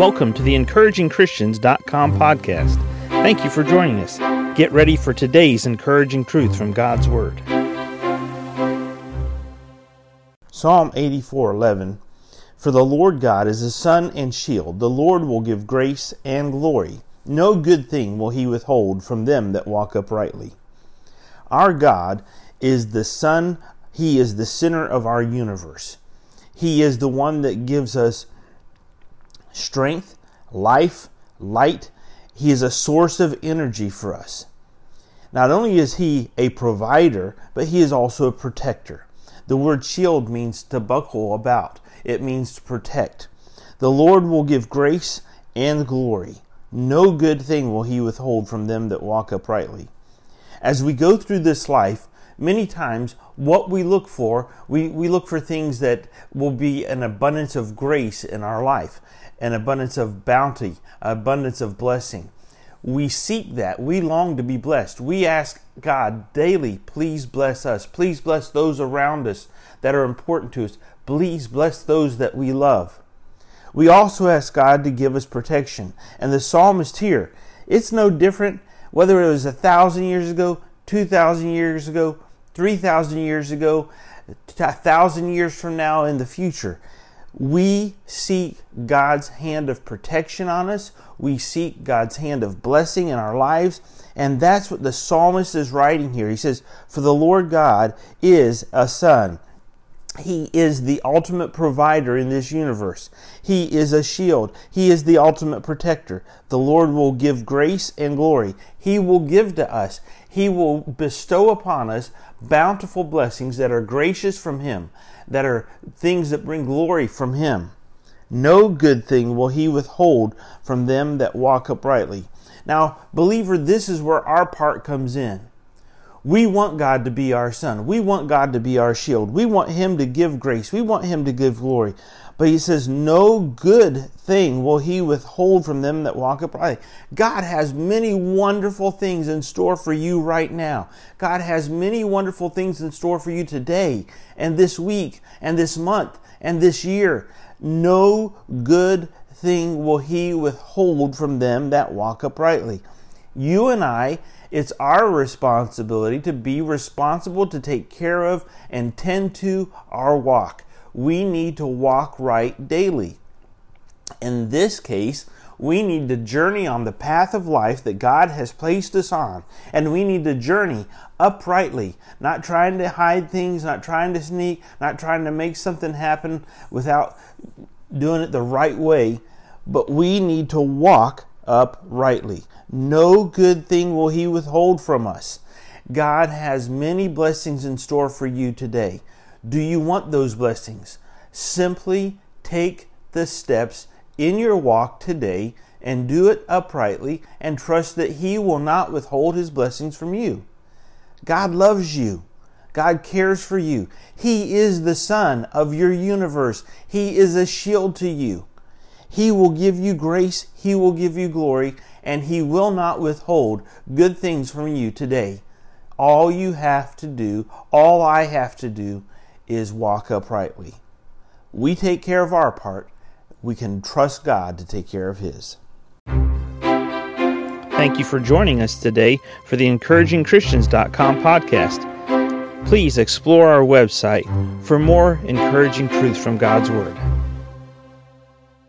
Welcome to the encouragingchristians.com podcast. Thank you for joining us. Get ready for today's encouraging truth from God's Word. Psalm 84:11 For the Lord God is a sun and shield. The Lord will give grace and glory. No good thing will he withhold from them that walk uprightly. Our God is the sun, he is the center of our universe. He is the one that gives us strength, life, light. He is a source of energy for us. Not only is He a provider, but He is also a protector. The word shield means to buckle about, it means to protect. The Lord will give grace and glory. No good thing will He withhold from them that walk uprightly. As we go through this life, many times what we look for, we, we look for things that will be an abundance of grace in our life, an abundance of bounty, abundance of blessing. We seek that. We long to be blessed. We ask God daily, please bless us. Please bless those around us that are important to us. Please bless those that we love. We also ask God to give us protection. And the psalmist here, it's no different whether it was a thousand years ago, two thousand years ago, 3,000 years ago, a thousand years from now in the future. We seek God's hand of protection on us. We seek God's hand of blessing in our lives. And that's what the psalmist is writing here. He says, For the Lord God is a sun he is the ultimate provider in this universe. He is a shield. He is the ultimate protector. The Lord will give grace and glory. He will give to us. He will bestow upon us bountiful blessings that are gracious from Him, that are things that bring glory from Him. No good thing will He withhold from them that walk uprightly. Now, believer, this is where our part comes in. We want God to be our sun. We want God to be our shield. We want Him to give grace. We want Him to give glory. But He says, No good thing will He withhold from them that walk uprightly. God has many wonderful things in store for you right now. God has many wonderful things in store for you today and this week and this month and this year. No good thing will He withhold from them that walk uprightly. You and I it's our responsibility to be responsible to take care of and tend to our walk. We need to walk right daily. In this case, we need to journey on the path of life that God has placed us on. And we need to journey uprightly, not trying to hide things, not trying to sneak, not trying to make something happen without doing it the right way. But we need to walk uprightly. No good thing will he withhold from us. God has many blessings in store for you today. Do you want those blessings? Simply take the steps in your walk today and do it uprightly and trust that He will not withhold His blessings from you. God loves you. God cares for you. He is the sun of your universe. He is a shield to you. He will give you grace, He will give you glory, and He will not withhold good things from you today. All you have to do, all I have to do, is walk uprightly. We take care of our part, we can trust God to take care of His. Thank you for joining us today for the encouragingchristians.com podcast. Please explore our website for more encouraging truths from God's Word.